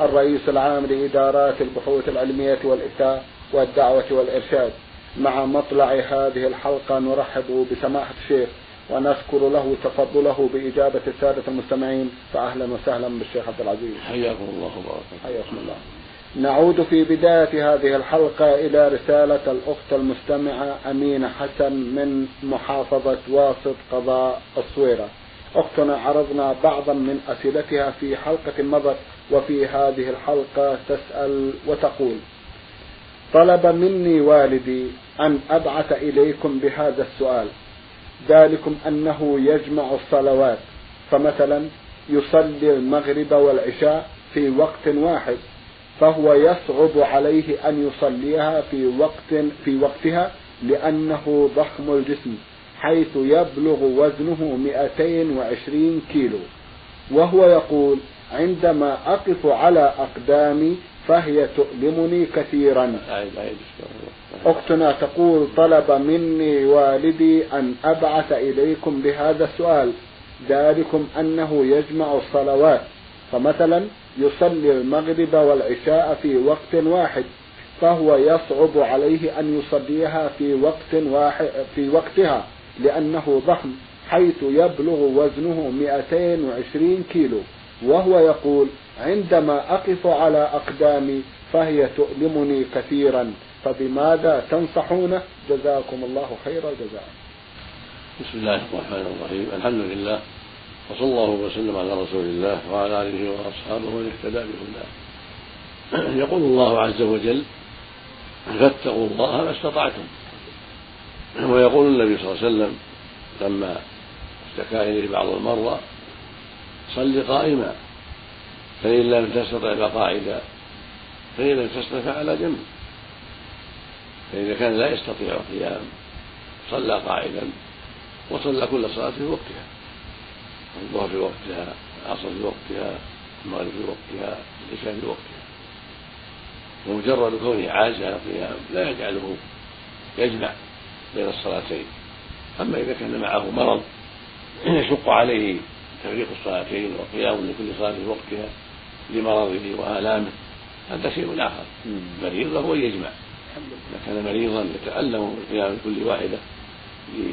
الرئيس العام لإدارات البحوث العلمية والإفتاء والدعوة والإرشاد. مع مطلع هذه الحلقة نرحب بسماحة الشيخ ونذكر له تفضله بإجابة السادة المستمعين. فأهلا وسهلا بالشيخ عبد العزيز. حياكم الله وبارك. حياكم الله. نعود في بداية هذه الحلقة إلى رسالة الأخت المستمعة أمينة حسن من محافظة واسط قضاء الصويرة. أختنا عرضنا بعضا من أسئلتها في حلقة مضت وفي هذه الحلقة تسأل وتقول طلب مني والدي أن أبعث إليكم بهذا السؤال ذلكم أنه يجمع الصلوات فمثلا يصلي المغرب والعشاء في وقت واحد فهو يصعب عليه أن يصليها في وقت في وقتها لأنه ضخم الجسم حيث يبلغ وزنه 220 كيلو. وهو يقول عندما أقف على أقدامي فهي تؤلمني كثيرا. أختنا تقول طلب مني والدي أن أبعث إليكم بهذا السؤال. ذلكم أنه يجمع الصلوات. فمثلا يصلي المغرب والعشاء في وقت واحد فهو يصعب عليه أن يصليها في وقت واحد في وقتها لأنه ضخم حيث يبلغ وزنه 220 كيلو. وهو يقول عندما أقف على أقدامي فهي تؤلمني كثيرا فبماذا تنصحونه جزاكم الله خير الجزاء. بسم الله الرحمن الرحيم. الحمد لله وصلى الله وسلم على رسول الله وعلى آله وأصحابه ومن اهتدى بهداه. يقول الله عز وجل فاتقوا الله ما استطعتم. ويقول النبي صلى الله عليه وسلم لما اشتكى إليه بعض المرضى صل قائما. فإن لم تستطع فقاعدا فإن لم تستطع فعلى جنب. فإذا كان لا يستطيع القيام صلى قاعدا وصلى كل صلاة في وقتها. الظهر في وقتها العصر في وقتها المغرب في وقتها العشاء في وقتها. ومجرد كونه عاجز عن القيام لا يجعله يجمع بين الصلاتين. أما إذا كان معه مرض يشق عليه تفريق الصلاتين وقيام لكل صلاة في وقتها لمرضه وآلامه هذا شيء آخر. مريض وهو يجمع. إذا كان مريضا يتألم بالقيام كل واحدة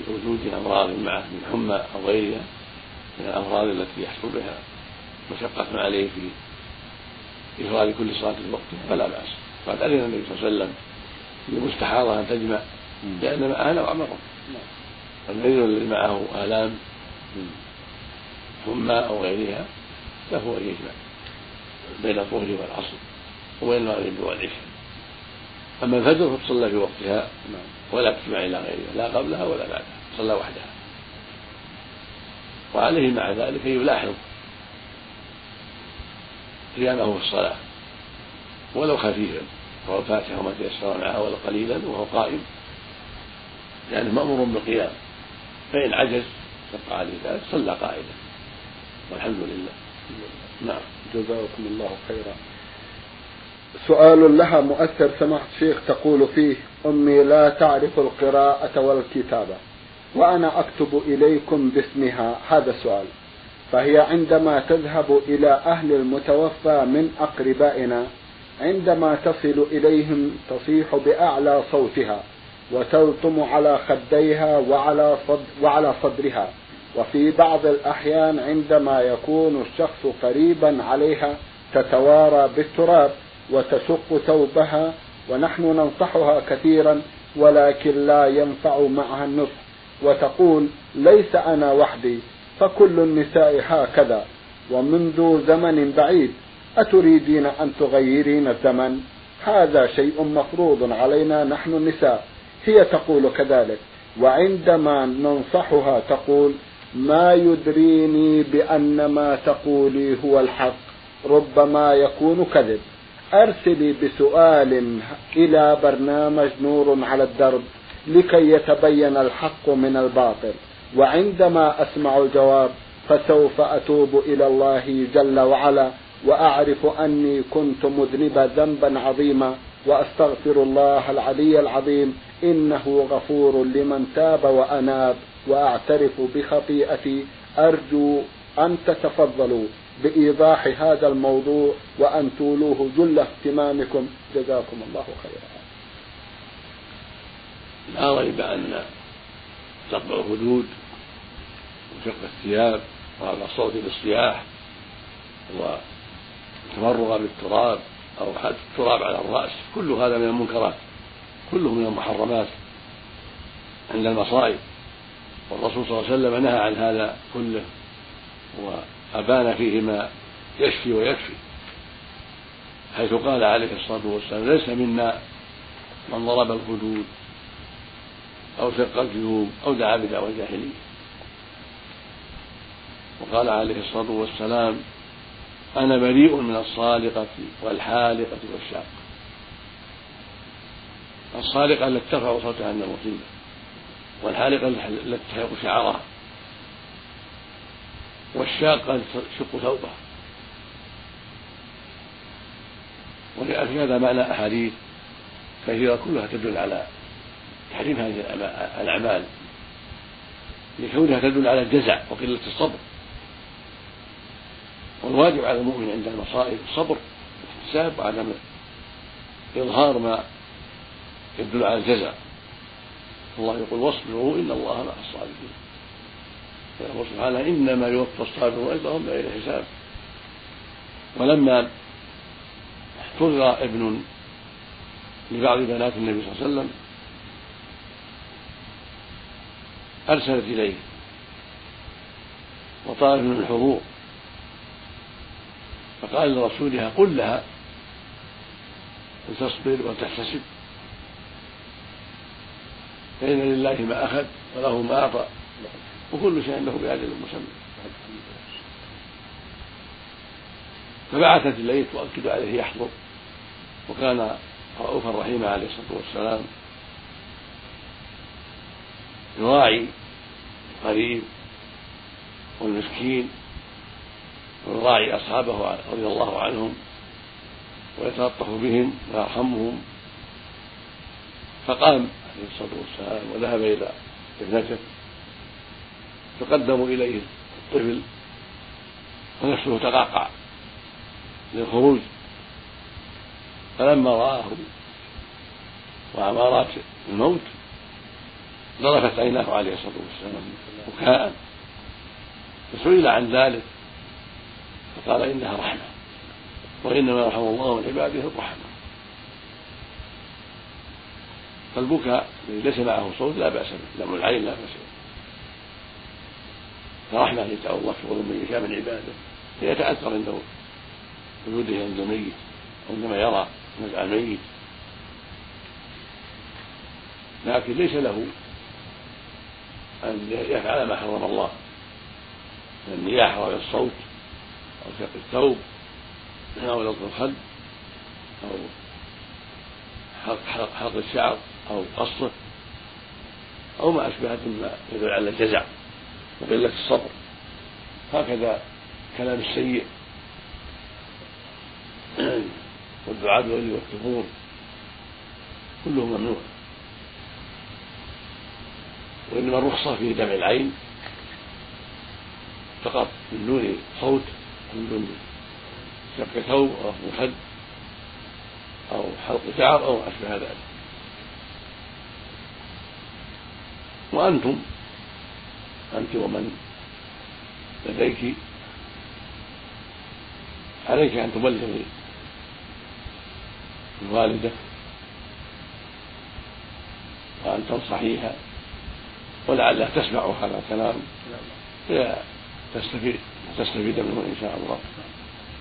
لوجود أمراض معه من حمى أو غيرها من الأمراض التي يحصل بها مشقة عليه في إفراد كل صلاة في وقتها فلا بأس. قد أذن النبي صلى الله عليه وسلم للمستحاضة أن تجمع لأن معها نوع مرض المريض الذي معه آلام حمى أو غيرها أن يجمع بين الظهر والعصر وبين المغرب والعشاء. أما الفجر فتصلى في وقتها ولا تجمع إلى غيرها لا قبلها ولا بعدها صلى وحدها. وعليه مع ذلك أن يلاحظ قيامه في الصلاة ولو خفيفا وهو الفاتحة وما تيسر معها ولو قليلا وهو قائم. لأنه يعني مأمور بالقيام فإن عجز شق عليه ذلك صلى قائدا والحمد لله. نعم. جزاكم الله خيرا. سؤال لها مؤثر سماحة الشيخ تقول فيه أمي لا تعرف القراءة والكتابة وأنا أكتب إليكم باسمها. هذا السؤال فهي عندما تذهب إلى أهل المتوفى من أقربائنا عندما تصل إليهم تصيح بأعلى صوتها وتلطم على خديها وعلى, صد وعلى صدرها. وفي بعض الأحيان عندما يكون الشخص قريبا عليها تتوارى بالتراب وتشق ثوبها ونحن ننصحها كثيرا ولكن لا ينفع معها النصح وتقول ليس أنا وحدي فكل النساء هكذا ومنذ زمن بعيد أتريدين أن تغيرين الزمن؟ هذا شيء مفروض علينا نحن النساء هي تقول كذلك وعندما ننصحها تقول ما يدريني بأن ما تقولي هو الحق. ربما يكون كذب. أرسلي بسؤال إلى برنامج نور على الدرب لكي يتبين الحق من الباطل. وعندما أسمع الجواب فسوف أتوب إلى الله جل وعلا وأعرف أني كنت مذنبا ذنبا عظيما وأستغفر الله العلي العظيم إنه غفور لمن تاب وأناب. وأعترف بخطيئتي أرجو أن تتفضلوا بإيضاح هذا الموضوع وأن تولوه جل اهتمامكم. جزاكم الله خيرا. لا ريب أن قطع الحدود وشق الثياب ورفع الصوت بالصياح وتفرغ بالتراب أو حد التراب على الرأس كل هذا من المنكرات كله من المحرمات عند المصائب. والرسول صلى الله عليه وسلم نهى عن هذا كله وأبان فيه ما يشفي ويكفي حيث قال عليه الصلاة والسلام ليس منا من ضرب الحدود أو شق الجيوب أو دعا بدعوى الجاهلية. وقال عليه الصلاة والسلام أنا بريء من الصالقة والحالقة والشاقة. الصالقة التي ترفع صوتها عند المصيبة. والحالقة التي تحرق شعرها والشاقة التي تشق ثوبها ولأجل هذا معنى أحاديث كثيرة كلها تدل على تحريم هذه الأعمال لكونها تدل على الجزع وقلة الصبر. والواجب على المؤمن عند المصائب الصبر والإحتساب وعدم إظهار ما يدل على الجزع. الله يقول واصبروا إن الله مع الصابرين ويقول سبحانه إنما يوفى الصابرون أجرهم بغير حساب. ولما احتضر ابن لبعض بنات النبي صلى الله عليه وسلم أرسلت إليه وطالب من الحضور. فقال لرسولها قل لها تصبر وتحتسب. فإن لله ما أخذ وله ما أعطى. وكل شيء عنده بأجل مسمى فبعثت إليه تؤكد عليه يحضر. وكان رؤوفا رحيما عليه الصلاة والسلام. يراعي القريب والمسكين. ويراعي أصحابه رضي الله عنهم. ويتلطف بهم ويرحمهم. فقام عليه الصلاة والسلام وذهب إلى ابنته فقدموا إليه الطفل ونفسه تقعقع للخروج. فلما رآه وأمارات الموت ظرفت عيناه عليه الصلاة والسلام بكاء. فسئل عن ذلك فقال إنها رحمة وإنما يرحم الله من عباده الرحمة. فالبكاء الذي ليس معه صوت لا بأس به دمع العين لا بأس به. فرحمة يدعو الله في غضب من يشاء من عباده. فيتأثر عنده وجوده عند الميت أو عندما يرى نزع الميت لكن ليس له أن يفعل ما حرم الله من النياحة ولا الصوت أو شق الثوب أو لطف الخد أو حلق الشعر. أو قصه أو ما أشبه مما يدل على الجزع وقلة الصبر. هكذا كلام السيء. والدعاء بالغل والكفور كله ممنوع. وإنما الرخصة في دمع العين فقط من دون صوت من دون شق ثوب أو خد أو حلق شعر أو ما أشبه ذلك. وأنتم؟ أنت ومن لديك؟ عليك أن تبلغي الوالدة وأن تنصحيها ولعلها تسمع هذا الكلام. تستفيد تستفيد منه إن شاء الله.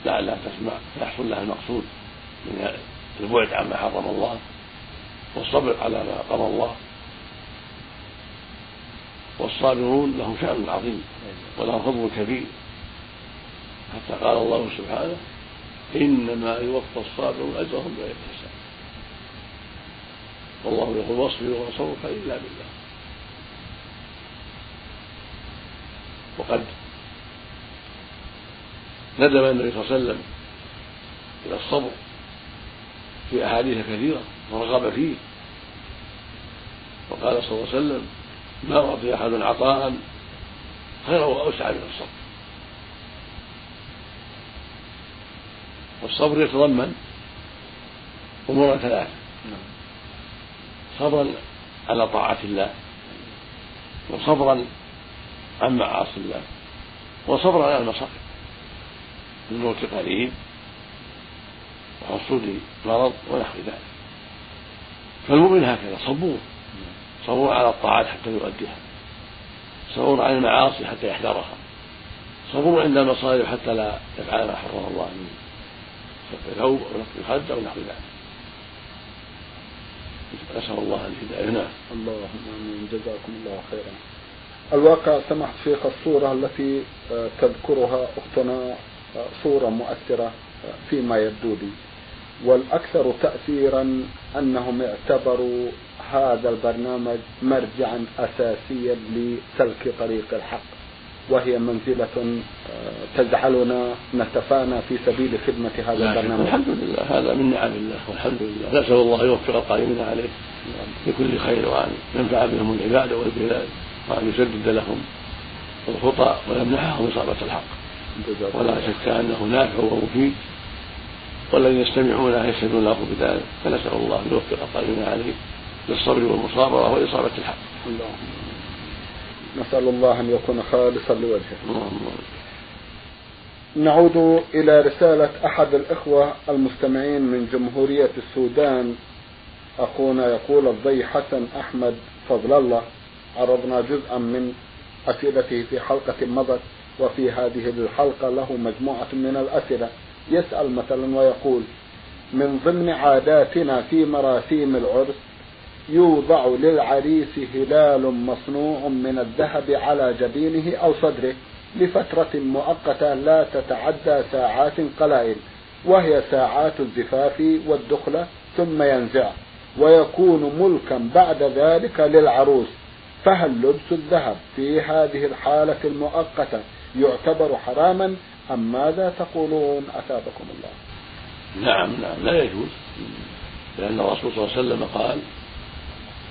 لعلها تسمع فيحصل لها المقصود من البعد عما حرم الله والصبر على ما قضى الله. والصابرون لهم شأن عظيم ولهم فضل كبير. حتى قال الله سبحانه إنما يوفى الصابرون أجرهم بغير حساب. والله يقول واصبر وما صبرك إلا بالله. وقد ندم النبي صلى الله عليه وسلم إلى الصبر في أحاديث كثيرة ورغب فيه. وقال صلى الله عليه وسلم ما أعطي أحد عطاء؟ خيرا وأوسع من الصبر. والصبر يتضمن أمورا ثلاثة. صبرا على طاعة الله وصبرا عن معاصي الله وصبرا على المصائب. من موت قريب وحصول مرض ونحو ذلك. فالمؤمن هكذا صبور. صبور على الطاعات حتى يؤديها. صبور عن المعاصي حتى يحذرها. صبور عند المصائب حتى لا يفعل ما حرم الله من ثوب أو نقض خد أو نحو ذلك. نسأل الله الهداية. نعم. اللهم آمين. جزاكم الله خيرا. الواقع سمحت شيخ الصورة التي آه، تذكرها أختنا آه، صورة مؤثرة آه، فيما يبدو لي. والأكثر تأثيرا أنهم اعتبروا هذا البرنامج مرجعا أساسيا لسلك طريق الحق وهي منزلة تجعلنا نتفانى في سبيل خدمة هذا البرنامج. الحمد لله هذا من نعم الله والحمد لله. نسأل الله يوفق القائمين عليه بكل خير وأن ينفع بهم العباد والبلاد وأن يسدد لهم الخطى ويمنحهم إصابة الحق. ولا شك أنه نافع ومفيد والذين يستمعون يشهدون له بذلك فنسأل الله أن يوفق القائمين عليه. للصبر والمصابرة وإصابة الحق. اللهم نسأل الله أن يكون خالصا لوجهه. نعود إلى رسالة أحد الإخوة المستمعين من جمهورية السودان. أخونا يقول الضي حسن أحمد فضل الله. عرضنا جزءا من أسئلته في حلقة مضت وفي هذه الحلقة له مجموعة من الأسئلة. يسأل مثلا ويقول من ضمن عاداتنا في مراسيم العرس يوضع للعريس هلال مصنوع من الذهب على جبينه أو صدره لفترة مؤقتة لا تتعدى ساعات قلائل وهي ساعات الزفاف والدخلة ثم ينزع ويكون ملكا بعد ذلك للعروس. فهل لبس الذهب في هذه الحالة المؤقتة يعتبر حراما أم ماذا تقولون؟ أثابكم الله. نعم نعم لا يجوز لأن الرسول صلى الله عليه وسلم قال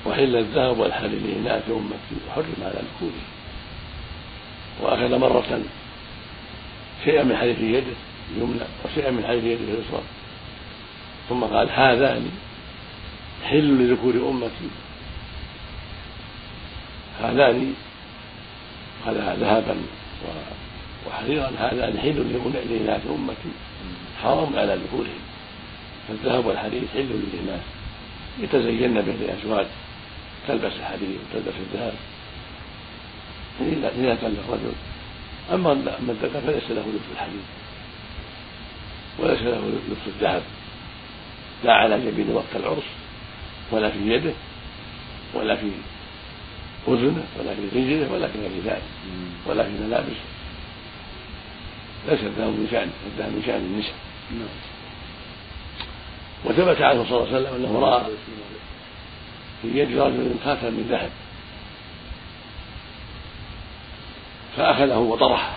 وحل الذهب والحرير لإناث أمتي وحرم على ذكوره وأخذ مرة شيئا من حديث يده اليمنى وشيئا من حديث يده اليسرى. ثم قال هذان حل لذكور أمتي. هذان قال ذهبا وحريرا هذان حل لإناث أمتي. حرام على ذكورهم. فالذهب والحديث حل للإناث. يتزين به لأزواج تلبس الحديد وتلبس الذهب. إذا كان للرجل. أما أما الذكر فليس له لبس الحديد. وليس له لبس الذهب. لا على جبين وقت العرس ولا في يده ولا في أذنه ولا في رجله ولا في غير ذلك ولا في ملابسه. ليس الذهب من شأن الذهب من شأن النساء. نعم. وثبت عنه صلى الله عليه وسلم أنه رأى في يد رجل خاتم من ذهب. فأخذه وطرحه.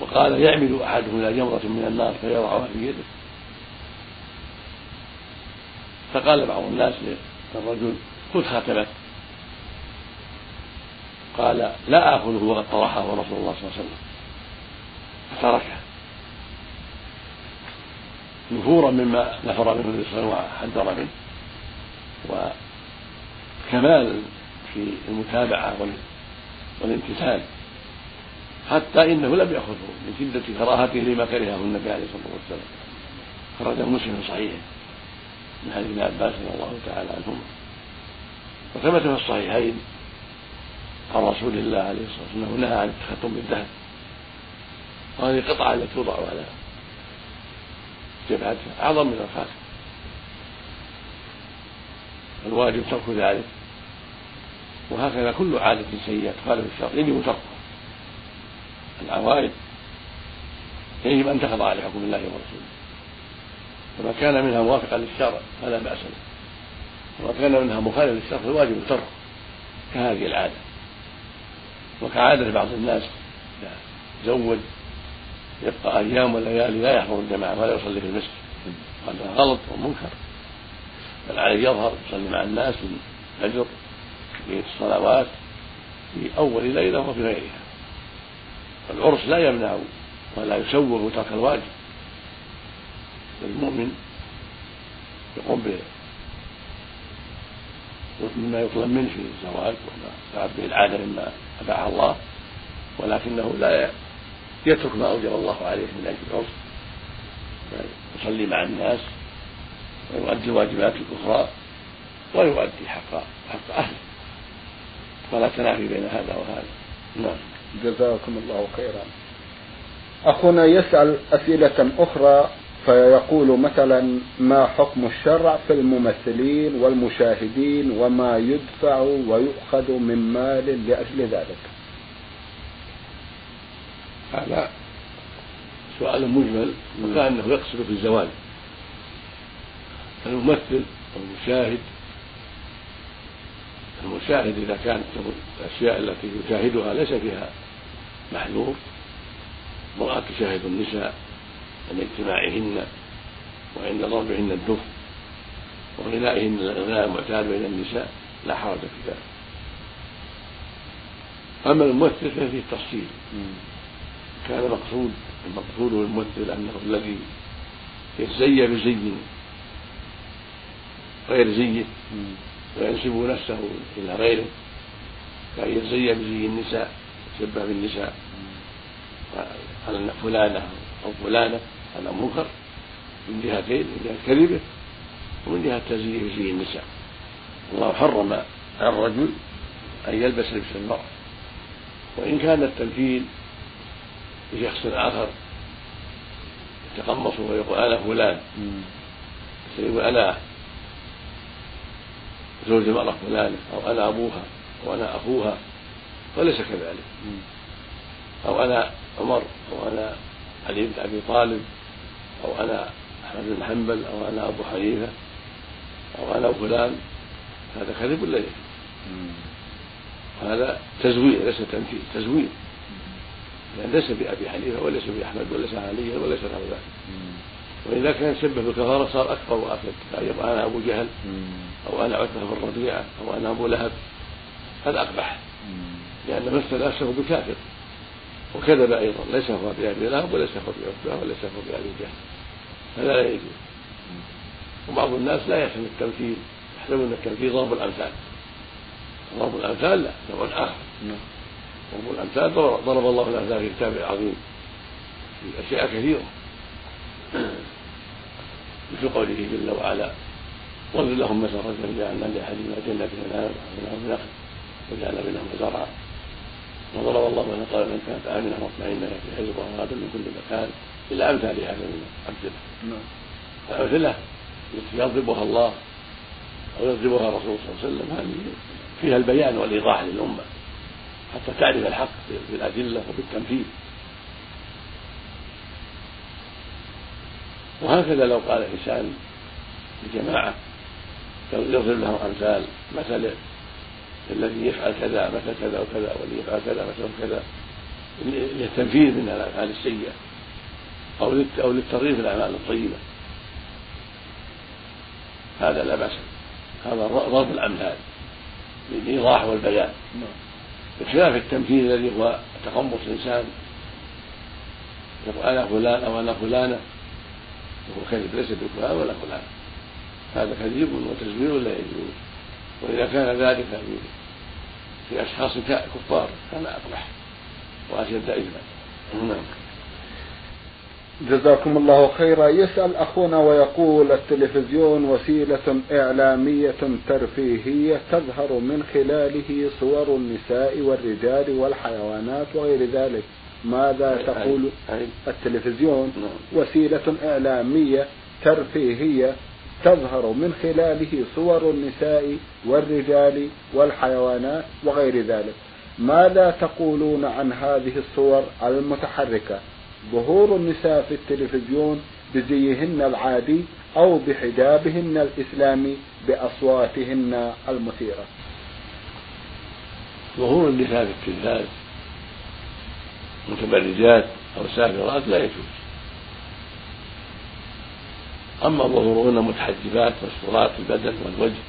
وقال يعمل أحدهم إلى جمرة من النار فيضعها في يده. فقال بعض الناس للرجل خذ خاتمك. قال لا آخذه وقد طرحه رسول الله صلى الله عليه وسلم. فتركه. نفورا مما نفر منه النبي صلى الله عليه وسلم وحذر منه. وكمال في المتابعة والامتثال. حتى إنه لم يأخذه من شدة كراهته لما كرهه النبي عليه الصلاة والسلام. خرج مسلم صحيح من حديث ابن عباس رضي الله تعالى عنهما. وثبت في الصحيحين عن رسول الله عليه الصلاة والسلام أنه نهى عن التختم بالذهب. وهذه القطعه التي توضع على جبهتها أعظم من الخاتم الواجب ترك ذلك. وهكذا كل عادة سيئة تخالف الشرع. يجب تركها العوائد يجب أن تخضع لحكم الله ورسوله. فما كان منها موافقا للشرع فلا بأس به. وما كان منها مخالفا للشرع فالواجب الترك كهذه العادة. وكعادة بعض الناس زوج يبقى أيام وليالي لا يحضر الجماعة ولا يصلي في المسجد. هذا غلط ومنكر. بل عليه يظهر يصلي مع الناس في الفجر في الصلوات في أول ليلة وفي غيرها. العرس لا يمنع ولا يسوغ ترك الواجب. المؤمن يقوم مما يطلب منه في الزواج وما تعب به العاده مما أباح الله ولكنه لا يترك ما أوجب الله عليه من أجل العرس يصلي مع الناس. ويؤدي الواجبات الأخرى ويؤدي حق حق أهله. ولا تنافي بين هذا وهذا. نعم. جزاكم الله خيرا. أخونا يسأل أسئلة أخرى فيقول مثلا ما حكم الشرع في الممثلين والمشاهدين وما يدفع ويؤخذ من مال لأجل ذلك؟ هذا سؤال مجمل وكأنه يقصد في الزواج الممثل والمشاهد المشاهد إذا كانت الأشياء التي يشاهدها ليس فيها محذور امرأة تشاهد النساء عند اجتماعهن وعند ضربهن الدف وغنائهن الغناء المعتاد بين النساء لا حرج في ذلك. أما الممثل ففيه التفصيل. كان مقصود المقصود بالممثل أنه الذي يتزيى بزي غير زيه وينسب نفسه إلى غيره كأن يتزيى بزي النساء يشبه بالنساء. قال فلانة أو فلانة هذا منكر من جهتين من جهة كذبه ومن جهة تزييه زي النساء. الله حرم على الرجل أن يلبس لبس المرأة. وإن كان التمثيل لشخص آخر يتقمص ويقول أنا فلان يقول أنا زوج المرأة فلانة أو أنا أبوها أو أنا أخوها وليس كذلك. أو أنا عمر أو أنا علي بن أبي طالب أو أنا أحمد بن حنبل أو أنا أبو حنيفة أو أنا فلان. هذا كذب ولا هذا تزوير ليس تمثيل تزوير لأن ليس بأبي حنيفة وليس بأحمد وليس عليا وليس غير ذلك. وإذا كان شبه بالكفارة صار أكبر وأكد يقول أنا أبو جهل أو أنا عتبة بن ربيعة أو أنا أبو لهب. هذا أقبح. لأن مثل نفسه بكافر. وكذب أيضا. ليس هو بأبي لهب وليس هو بعتبة وليس هو بأبي جهل. هذا لا يجوز. وبعض الناس لا يحسن التمثيل. يحسبون التمثيل ضرب الأمثال. ضرب الأمثال لا نوع آخر. نعم. ضرب الأمثال ضرب الله الأمثال في كتابه العظيم في أشياء كثيرة. مثل قوله جل وعلا واضرب لهم مثل رجلا جعلنا لاحدهما جنة من نخل وجعلنا بينهم زرعا وضرب الله مثلا قال من كانت امنه مطمئنه في حزبها غدا من كل مكان إلى امثال هذا من الامثله نعم. الامثله التي يضربها الله أو يضربها الرسول صلى الله عليه وسلم هذه فيها البيان والإيضاح للأمة حتى تعرف الحق بالأدلة وبالتمثيل وهكذا لو قال إنسان لجماعة يضرب لهم أمثال مثل الذي يفعل كذا مثل كذا وكذا والذي يفعل كذا مثل كذا للتنفيذ من الأفعال السيئة أو أو للترغيب في الأعمال الطيبة. هذا لا بأس هذا ضرب الأمثال للإيضاح والبيان. بخلاف التمثيل الذي هو تقمص الإنسان يقول أنا فلان أو أنا فلانة وهو كذب ليس بفلان ولا فلان هذا كذب وتزوير لا يجوز وإذا كان ذلك في أشخاص كفار كان أقبح وأشد إثما نعم. جزاكم الله خيرا. يسأل أخونا ويقول التلفزيون وسيلة إعلامية ترفيهية تظهر من خلاله صور النساء والرجال والحيوانات وغير ذلك. ماذا تقول التلفزيون؟ نعم. وسيلة إعلامية ترفيهية تظهر من خلاله صور النساء والرجال والحيوانات وغير ذلك. ماذا تقولون عن هذه الصور المتحركة؟ ظهور النساء في التلفزيون بزيهن العادي أو بحجابهن الإسلامي بأصواتهن المثيرة. ظهور النساء في التلفاز متبرجات أو سافرات لا يجوز. أما ظهورهن متحجبات مستورات البدن والوجه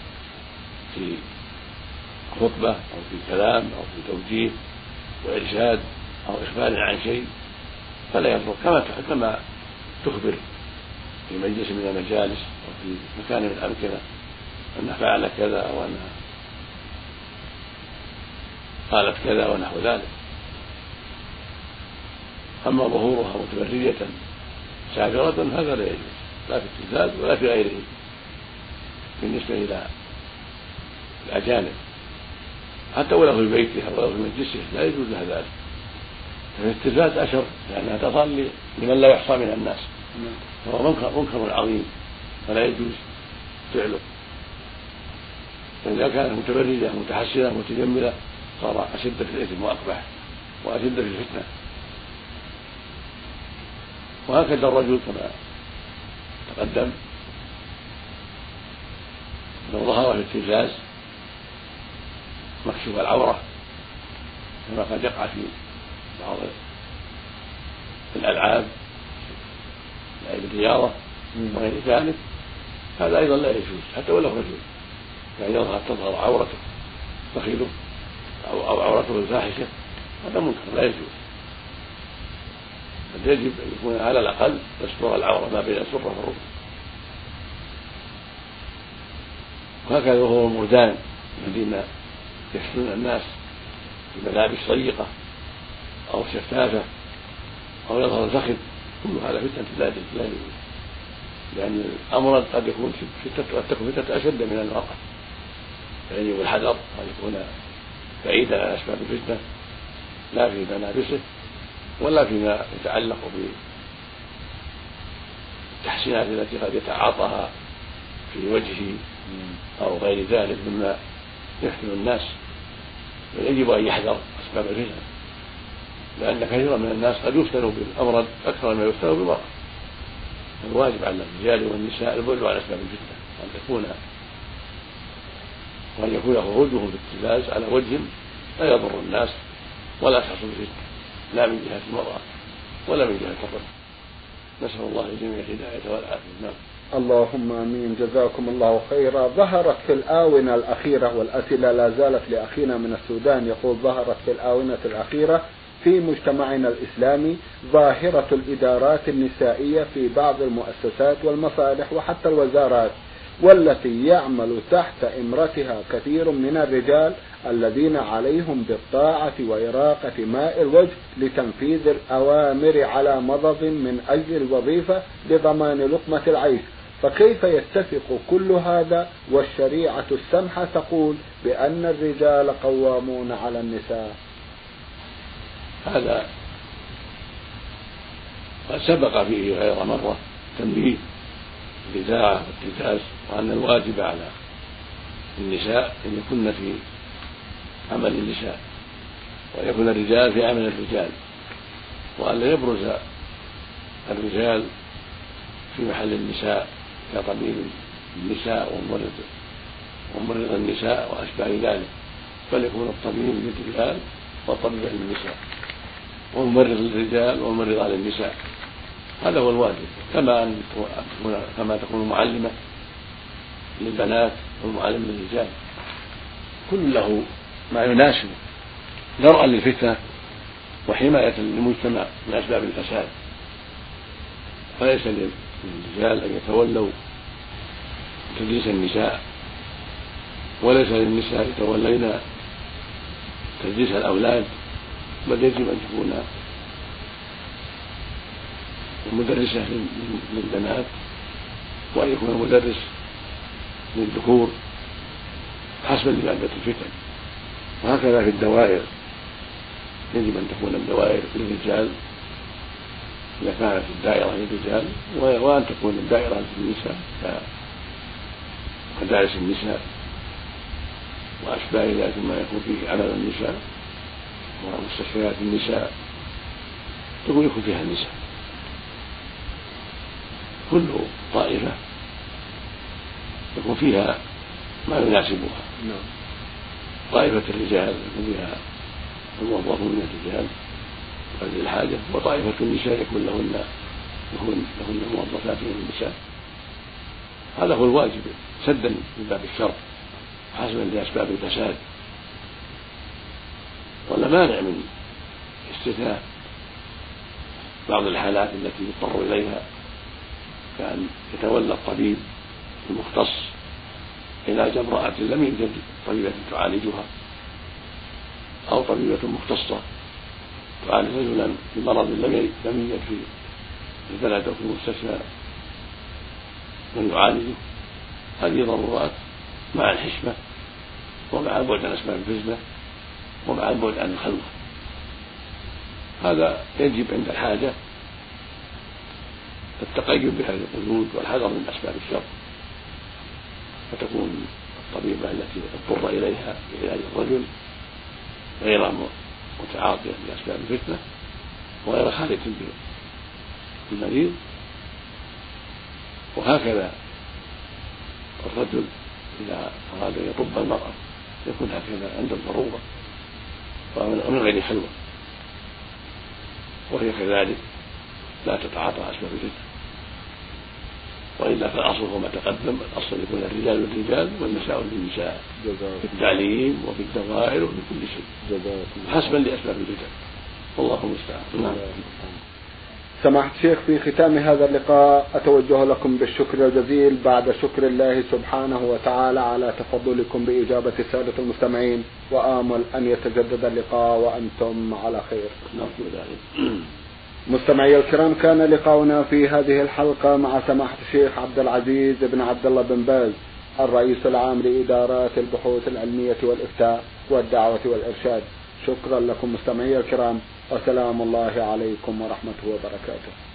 في خطبة أو في كلام أو في توجيه وإرشاد أو إخبار عن شيء فلا يضر. كما كما تخبر في مجلس من المجالس أو في مكان من الأمكنة أنها فعلت كذا أو أنها قالت كذا ونحو ذلك. أما ظهورها متبرجة سافرة هذا لا يجوز. لا في التلفاز ولا في غيره. بالنسبة إلى الأجانب. حتى ولو في بيتها ولو في مجلسه لا يجوز لها ذلك. ففي التلفاز أشر لأنها تظل لمن لا يحصى من الناس. فهو منكر منكر عظيم. فلا يجوز فعله. فإذا كانت متبرجة متحسنة متجملة صار أشد في الإثم وأقبح وأشد في الفتنة. وهكذا الرجل كما تقدم. لو ظهر في التلفاز مكشوف العورة كما قد يقع في بعض الألعاب لعب الرياضة وغير ذلك هذا أيضا لا يجوز حتى ولو رجل يعني يظهر تظهر عورته فخذه أو أو عورته الفاحشة هذا منكر لا يجوز. بل يجب أن يكون على الأقل يستر العورة ما بين السرة والركبة وهكذا وهو المردان الذين يفتنون الناس بملابس ضيقة أو شفافة أو يظهر الفخذ. كل هذا فتنة لا لا لأن الأمر قد يكون فتنة قد تكون فتنة أشد من المرأة فيجب الحذر أن يكون بعيدا عن أسباب الفتنة لا في ملابسه ولا فيما يتعلق بالتحسينات التي قد يتعاطاها في وجهه أو غير ذلك مما يفتن الناس. ويجب أن يحذر أسباب الفتن لأن كثيرا من الناس قد يفتنوا بالأمر أكثر مما يفتنوا بالمرأة. الواجب على الرجال والنساء البعد عن أسباب الفتنة وأن تكون وأن يكون خروجهم في التلفاز على وجه لا يضر الناس ولا تحصل الفتنة. لا من جهة المرأة ولا من جهة الرجل. نسأل الله الجميع الهداية والعافية. نعم. اللهم آمين. جزاكم الله خيرا. ظهرت في الآونة الأخيرة والأسئلة لا زالت لأخينا من السودان. يقول ظهرت في الآونة الأخيرة في مجتمعنا الإسلامي ظاهرة الإدارات النسائية في بعض المؤسسات والمصالح وحتى الوزارات. والتي يعمل تحت إمرتها كثير من الرجال الذين عليهم بالطاعة وإراقة ماء الوجه لتنفيذ الأوامر على مضض من أجل الوظيفة لضمان لقمة العيش. فكيف يتفق كل هذا والشريعة السمحة تقول بأن الرجال قوامون على النساء؟ هذا سبق فيه غير مرة تنبيه. الإذاعة والتلفاز وأن الواجب على النساء أن يكن في عمل النساء وأن يكون الرجال في عمل الرجال وأن لا يبرز الرجال في محل النساء كطبيب النساء وممرض وممرض النساء وأشباه ذلك بل يكون الطبيب للرجال والطبيب للنساء وممرض للرجال وممرض للنساء هذا هو الواجب. كما أن تكون كما تكون معلمة للبنات والمعلم للرجال. كل له ما يناسب درءا للفتنة وحماية للمجتمع من أسباب الفساد. فليس للرجال أن يتولوا تدريس النساء وليس للنساء يتولين تدريس الأولاد بل يجب أن تكون المدرسة للبنات وأن يكون المدرس للذكور حسب لمادة الفتن. وهكذا في الدوائر. يجب أن تكون الدوائر للرجال. إذا كانت الدائرة للرجال وأن تكون الدائرة للنساء كدارس النساء وأشباه ذلك مما يكون فيه عمل النساء ومستشفيات النساء تكون يكون فيها النساء. كل طائفة يكون فيها ما يناسبها. نعم. طائفة الرجال يكون فيها الموظفون من الرجال قبل الحاجة. وطائفة النساء يكون لهن يكون لهن موظفات من النساء. هذا هو الواجب سدا من باب الشر حسبا لأسباب الفساد. ولا مانع من استثناء بعض الحالات التي يضطر إليها. كأن يتولى الطبيب المختص علاج امرأة لم يوجد طبيبة تعالجها أو طبيبة مختصة تعالج رجلا بمرض لم لم يوجد في البلد أو في المستشفى من يعالجه. هذه ضرورات مع الحشمة ومع البعد عن أسباب الفتنة ومع البعد عن الخلوة. هذا يجب عند الحاجة التقيد بهذه القيود والحذر من أسباب الشر. فتكون الطبيبة التي اضطر إليها بعلاج الرجل غير متعاطية لأسباب الفتنة وغير خالية بالمريض وهكذا الرجل إذا أراد أن يطب المرأة يكون هكذا عند الضرورة ومن غير خلوة وهي كذلك لا تتعاطى أسباب الفتنة وإلا فالأصل هو ما تقدم الأصل يكون الرجال للرجال والنساء للنساء في التعليم وفي الدوائر وفي كل شيء. حسبا لاسباب الفتن والله المستعان. نعم. سماحة الشيخ في ختام هذا اللقاء أتوجه لكم بالشكر الجزيل بعد شكر الله سبحانه وتعالى على تفضلكم بإجابة السادة المستمعين وآمل أن يتجدد اللقاء وأنتم على خير. ذلك مستمعي الكرام كان لقاؤنا في هذه الحلقة مع سماحة الشيخ عبد العزيز بن عبد الله بن باز الرئيس العام لإدارات البحوث العلمية والإفتاء والدعوة والإرشاد. شكرا لكم مستمعي الكرام وسلام الله عليكم ورحمته وبركاته.